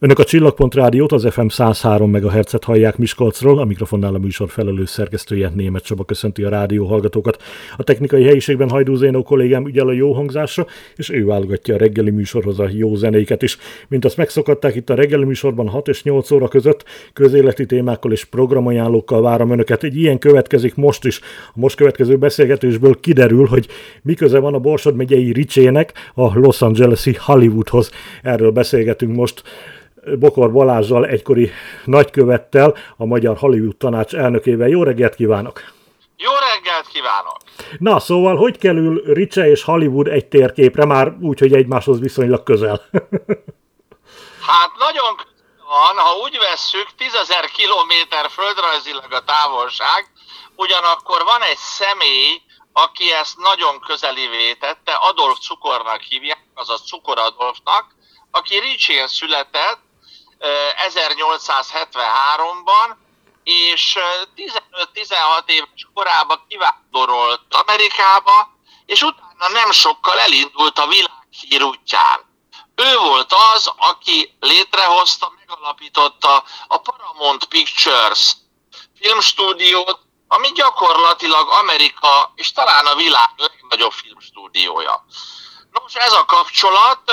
Önök a Csillagpont Rádiót, az FM 103 MHz-et hallják Miskolcról, a mikrofonnál a műsor felelős szerkesztője Német Csaba köszönti a rádió hallgatókat. A technikai helyiségben Hajdú Zénó kollégám ügyel a jó hangzásra, és ő válogatja a reggeli műsorhoz a jó zenéket is. Mint azt megszokatták itt a reggeli műsorban 6 és 8 óra között, közéleti témákkal és programajánlókkal várom Önöket. Egy ilyen következik most is. A most következő beszélgetésből kiderül, hogy miköze van a Borsod megyei Ricsének a Los Angeles-i Hollywoodhoz. Erről beszélgetünk most. Bokor Balázsjal, egykori nagykövettel, a Magyar Hollywood Tanács elnökével. Jó reggelt kívánok! Jó reggelt kívánok! Na, szóval hogy kerül Ricse és Hollywood egy térképre, már úgy, hogy egymáshoz viszonylag közel? hát nagyon van, ha úgy vesszük, 10.000 kilométer földrajzilag a távolság, ugyanakkor van egy személy, aki ezt nagyon közelivé tette, Adolf Cukornak hívják, azaz Cukor Adolfnak, aki Ricsén született, 1873-ban, és 15-16 éves korában kivándorolt Amerikába, és utána nem sokkal elindult a világhír útján. Ő volt az, aki létrehozta, megalapította a Paramount Pictures filmstúdiót, ami gyakorlatilag Amerika és talán a világ legnagyobb filmstúdiója. Nos, ez a kapcsolat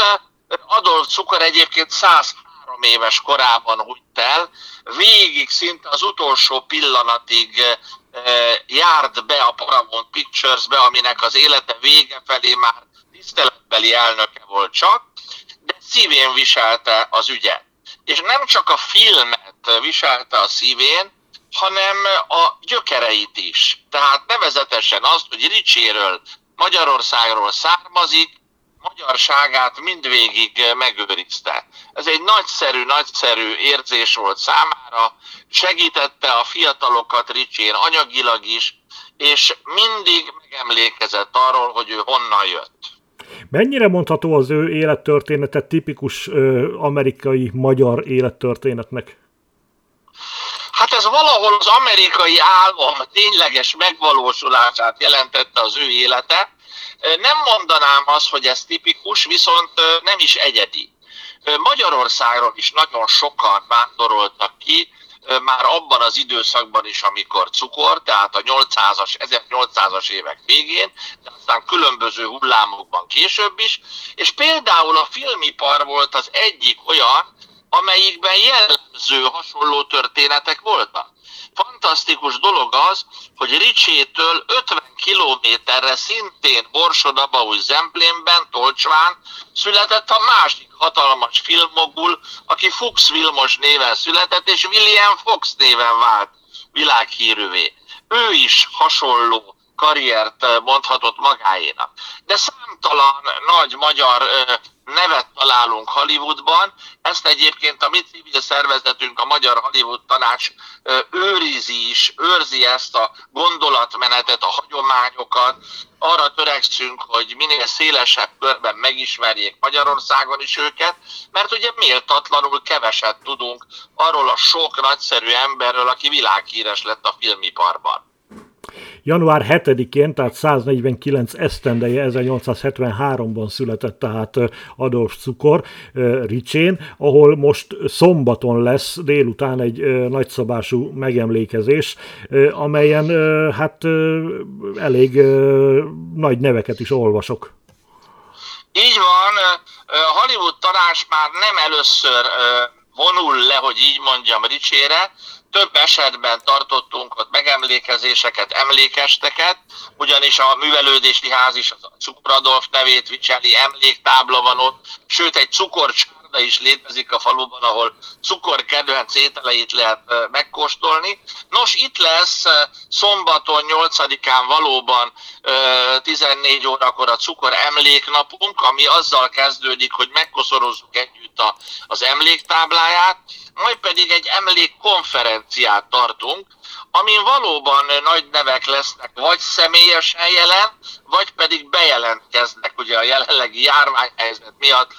Adolf Cukor egyébként 100 három éves korában hunyt el, végig szinte az utolsó pillanatig eh, járt be a Paramount Pictures-be, aminek az élete vége felé már tiszteletbeli elnöke volt csak, de szívén viselte az ügyet. És nem csak a filmet viselte a szívén, hanem a gyökereit is. Tehát nevezetesen azt, hogy Ricséről, Magyarországról származik, magyarságát mindvégig megőrizte. Ez egy nagyszerű, nagyszerű érzés volt számára, segítette a fiatalokat Ricsén anyagilag is, és mindig megemlékezett arról, hogy ő honnan jött. Mennyire mondható az ő élettörténete tipikus ö, amerikai magyar élettörténetnek? Hát ez valahol az amerikai álom tényleges megvalósulását jelentette az ő élete, nem mondanám azt, hogy ez tipikus, viszont nem is egyedi. Magyarországról is nagyon sokan vándoroltak ki, már abban az időszakban is, amikor cukor, tehát a 800-as, 1800-as évek végén, de aztán különböző hullámokban később is, és például a filmipar volt az egyik olyan, amelyikben jellemző hasonló történetek voltak fantasztikus dolog az, hogy Ricsétől 50 kilométerre szintén Borsod-Abaúj Zemplénben, Tolcsván született a másik hatalmas filmogul, aki Fuchs Vilmos néven született, és William Fox néven vált világhírűvé. Ő is hasonló karriert mondhatott magáénak. De számtalan nagy magyar nevet találunk Hollywoodban, ezt egyébként a mi civil szervezetünk, a Magyar Hollywood Tanács őrizi is, őrzi ezt a gondolatmenetet, a hagyományokat, arra törekszünk, hogy minél szélesebb körben megismerjék Magyarországon is őket, mert ugye méltatlanul keveset tudunk arról a sok nagyszerű emberről, aki világhíres lett a filmiparban január 7-én, tehát 149 esztendeje 1873-ban született tehát Adolf Cukor Ricsén, ahol most szombaton lesz délután egy nagyszabású megemlékezés, amelyen hát elég nagy neveket is olvasok. Így van, Hollywood tanács már nem először vonul le, hogy így mondjam, Ricsére, több esetben tartottunk ott megemlékezéseket, emlékesteket, ugyanis a művelődési ház is a Cukradolf nevét viseli, emléktábla van ott, sőt egy cukorcsárda is létezik a faluban, ahol cukor kedvenc ételeit lehet megkóstolni. Nos, itt lesz szombaton 8-án valóban 14 órakor a cukor emléknapunk, ami azzal kezdődik, hogy megkoszorozzuk együtt az emléktábláját, majd pedig egy emlékkonferenciát tartunk, amin valóban nagy nevek lesznek, vagy személyesen jelen, vagy pedig bejelentkeznek, ugye a jelenlegi járványhelyzet miatt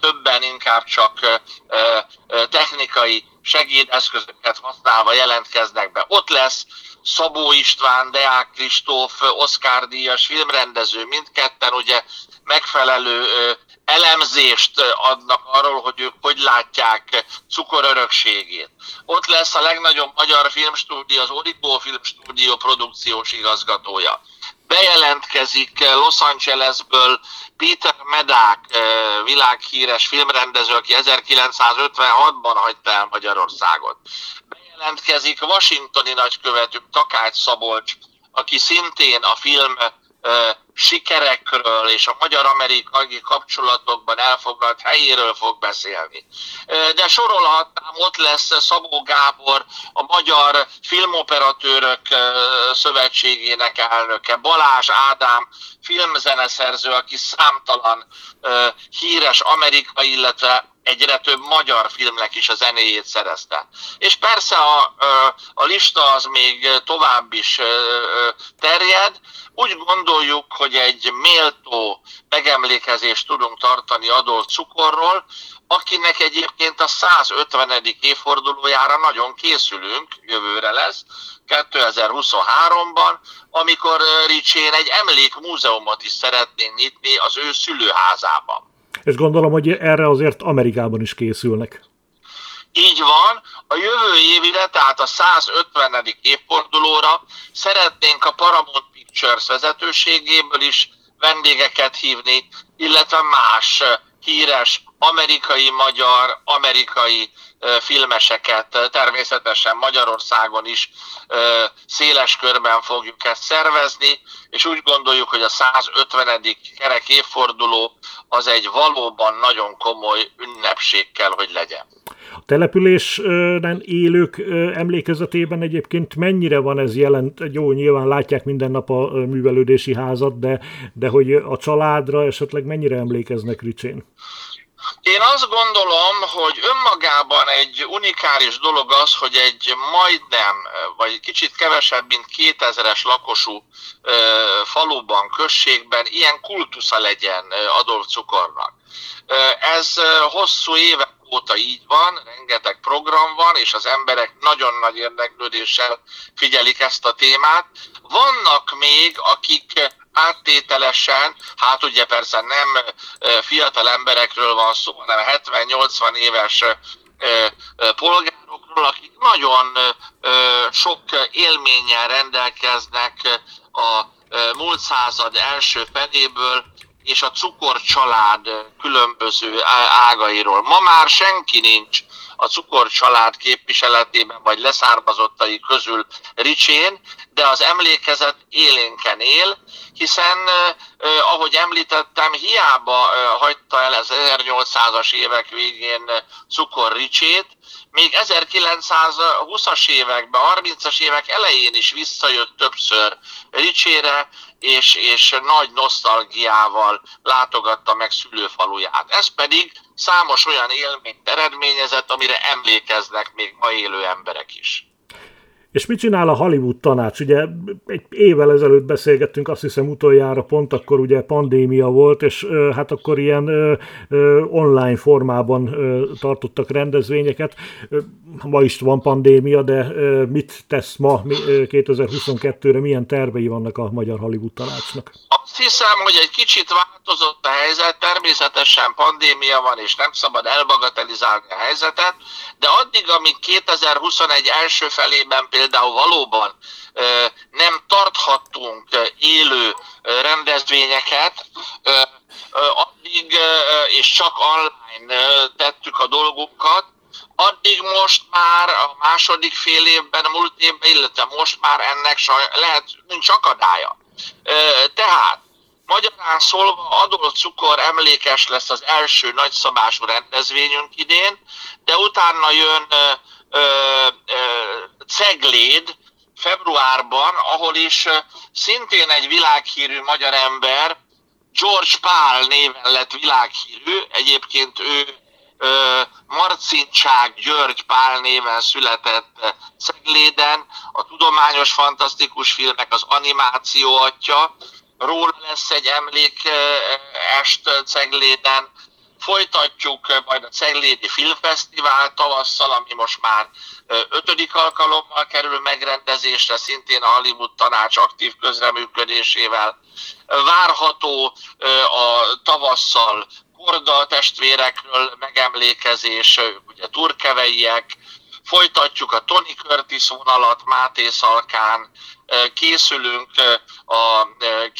többen inkább csak technikai segédeszközöket használva jelentkeznek be. Ott lesz Szabó István, Deák Kristóf, Oszkár díjas filmrendező, mindketten ugye megfelelő elemzést adnak arról, hogy ők hogy látják cukor örökségét. Ott lesz a legnagyobb magyar filmstúdió, az Origo Filmstúdió produkciós igazgatója. Bejelentkezik Los Angelesből Peter Medák, világhíres filmrendező, aki 1956-ban hagyta el Magyarországot. Bejelentkezik Washingtoni nagykövetünk Takács Szabolcs, aki szintén a film sikerekről és a magyar-amerikai kapcsolatokban elfoglalt helyéről fog beszélni. De sorolhatnám, ott lesz Szabó Gábor, a Magyar Filmoperatőrök Szövetségének elnöke, Balázs Ádám, filmzeneszerző, aki számtalan híres amerikai, illetve egyre több magyar filmnek is a zenéjét szerezte. És persze a, lista az még tovább is terjed, úgy gondoljuk, hogy egy méltó megemlékezést tudunk tartani Adolf Cukorról, akinek egyébként a 150. évfordulójára nagyon készülünk, jövőre lesz, 2023-ban, amikor Ricsén egy emlékmúzeumot is szeretnénk nyitni az ő szülőházában. És gondolom, hogy erre azért Amerikában is készülnek. Így van, a jövő évire, tehát a 150. évfordulóra szeretnénk a Paramount Pictures vezetőségéből is vendégeket hívni, illetve más híres amerikai, magyar, amerikai filmeseket, természetesen Magyarországon is széles körben fogjuk ezt szervezni, és úgy gondoljuk, hogy a 150. kerek évforduló az egy valóban nagyon komoly ünnepség kell, hogy legyen. A településen élők emlékezetében egyébként mennyire van ez jelent? Jó, nyilván látják minden nap a művelődési házat, de, de hogy a családra esetleg mennyire emlékeznek Ricsén? Én azt gondolom, hogy önmagában egy unikális dolog az, hogy egy majdnem, vagy kicsit kevesebb, mint 2000-es lakosú faluban, községben ilyen kultusza legyen Adolf Cukornak. Ez hosszú évek óta így van, rengeteg program van, és az emberek nagyon nagy érdeklődéssel figyelik ezt a témát. Vannak még, akik áttételesen, hát ugye persze nem fiatal emberekről van szó, hanem 70-80 éves polgárokról, akik nagyon sok élménnyel rendelkeznek a múlt század első feléből, és a cukorcsalád különböző ágairól. Ma már senki nincs a cukorcsalád képviseletében vagy leszármazottai közül Ricsén, de az emlékezet élénken él, hiszen, ahogy említettem, hiába hagyta el az 1800-as évek végén Cukor Ricsét, még 1920-as években, 30-as évek elején is visszajött többször Ricsére, és, és nagy nosztalgiával látogatta meg szülőfaluját. Ez pedig számos olyan élményt eredményezett, amire emlékeznek még ma élő emberek is. És mit csinál a Hollywood tanács? Ugye egy évvel ezelőtt beszélgettünk, azt hiszem utoljára, pont akkor ugye pandémia volt, és hát akkor ilyen online formában tartottak rendezvényeket. Ma is van pandémia, de mit tesz ma 2022-re, milyen tervei vannak a Magyar Hollywood tanácsnak? Azt hiszem, hogy egy kicsit változott a helyzet, természetesen pandémia van, és nem szabad elbagatelizálni a helyzetet, de addig, amíg 2021 első felében például valóban nem tarthattunk élő rendezvényeket, addig és csak online tettük a dolgokat, addig most már a második fél évben, múlt évben, illetve most már ennek lehet, nincs akadálya. Tehát Magyarán szólva Adolf Cukor emlékes lesz az első nagyszabású rendezvényünk idén, de utána jön Cegléd februárban, ahol is szintén egy világhírű magyar ember, George Pál néven lett világhírű, egyébként ő Marcincsák György Pál néven született Cegléden, a tudományos fantasztikus filmek az animáció atya, róla lesz egy emlékest Cegléden, folytatjuk majd a Ceglédi Filmfesztivál tavasszal, ami most már ötödik alkalommal kerül megrendezésre, szintén a Hollywood tanács aktív közreműködésével. Várható a tavasszal Korda testvérekről megemlékezés, ugye turkeveiek, folytatjuk a Tony Curtis vonalat Máté Szalkán, készülünk a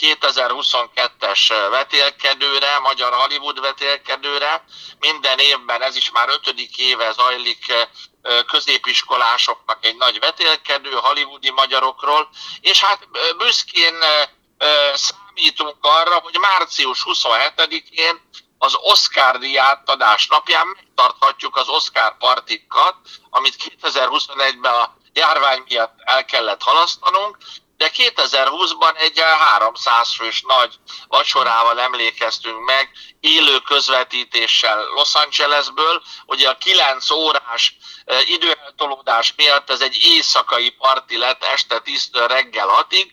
2022-es vetélkedőre, Magyar Hollywood vetélkedőre. Minden évben, ez is már ötödik éve zajlik középiskolásoknak egy nagy vetélkedő hollywoodi magyarokról, és hát büszkén számítunk arra, hogy március 27-én az Oscar díjátadás napján megtarthatjuk az Oscar partikat, amit 2021-ben a járvány miatt el kellett halasztanunk, de 2020-ban egy 300 fős nagy vacsorával emlékeztünk meg, élő közvetítéssel Los Angelesből, ugye a 9 órás időeltolódás miatt ez egy éjszakai parti lett este 10 reggel 6-ig,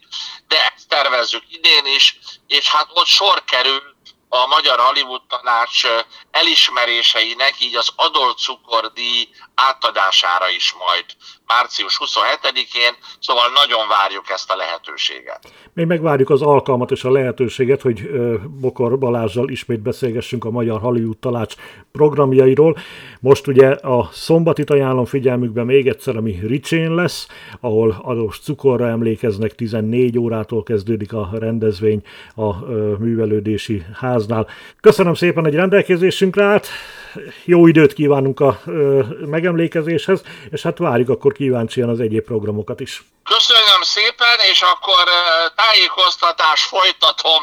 de ezt tervezzük idén is, és hát ott sor kerül a Magyar Hollywood Tanács elismeréseinek, így az adott cukordíj átadására is majd március 27-én, szóval nagyon várjuk ezt a lehetőséget. Mi megvárjuk az alkalmat és a lehetőséget, hogy Bokor Balázsjal ismét beszélgessünk a Magyar Hollywood Tanács programjairól. Most ugye a szombatit ajánlom figyelmükbe még egyszer, ami Ricsén lesz, ahol adós cukorra emlékeznek, 14 órától kezdődik a rendezvény a művelődési háznál. Köszönöm szépen, hogy rendelkezésünkre állt, jó időt kívánunk a megemlékezéshez, és hát várjuk akkor kíváncsian az egyéb programokat is. Köszönöm szépen, és akkor tájékoztatás folytatom,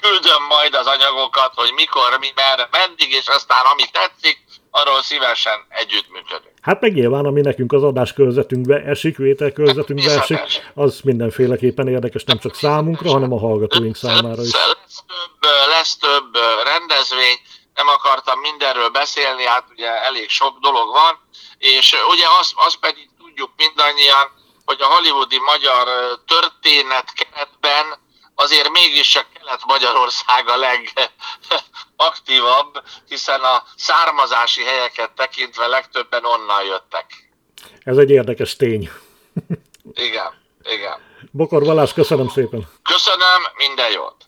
küldöm majd az anyagokat, hogy mikor, mi, merre, meddig, és aztán ami tetszik, arról szívesen együttműködünk. Hát meg nyilván, ami nekünk az adáskörzetünkbe esik, vételkörzetünkbe esik, az mindenféleképpen érdekes nem csak számunkra, hanem a hallgatóink számára is. Lesz több, lesz több rendezvény, nem akartam mindenről beszélni, hát ugye elég sok dolog van, és ugye azt, azt pedig tudjuk mindannyian, hogy a hollywoodi magyar történet keretben azért mégis a Kelet-Magyarország a legaktívabb, hiszen a származási helyeket tekintve legtöbben onnan jöttek. Ez egy érdekes tény. igen, igen. Bokor Balázs, köszönöm szépen. Köszönöm, minden jót.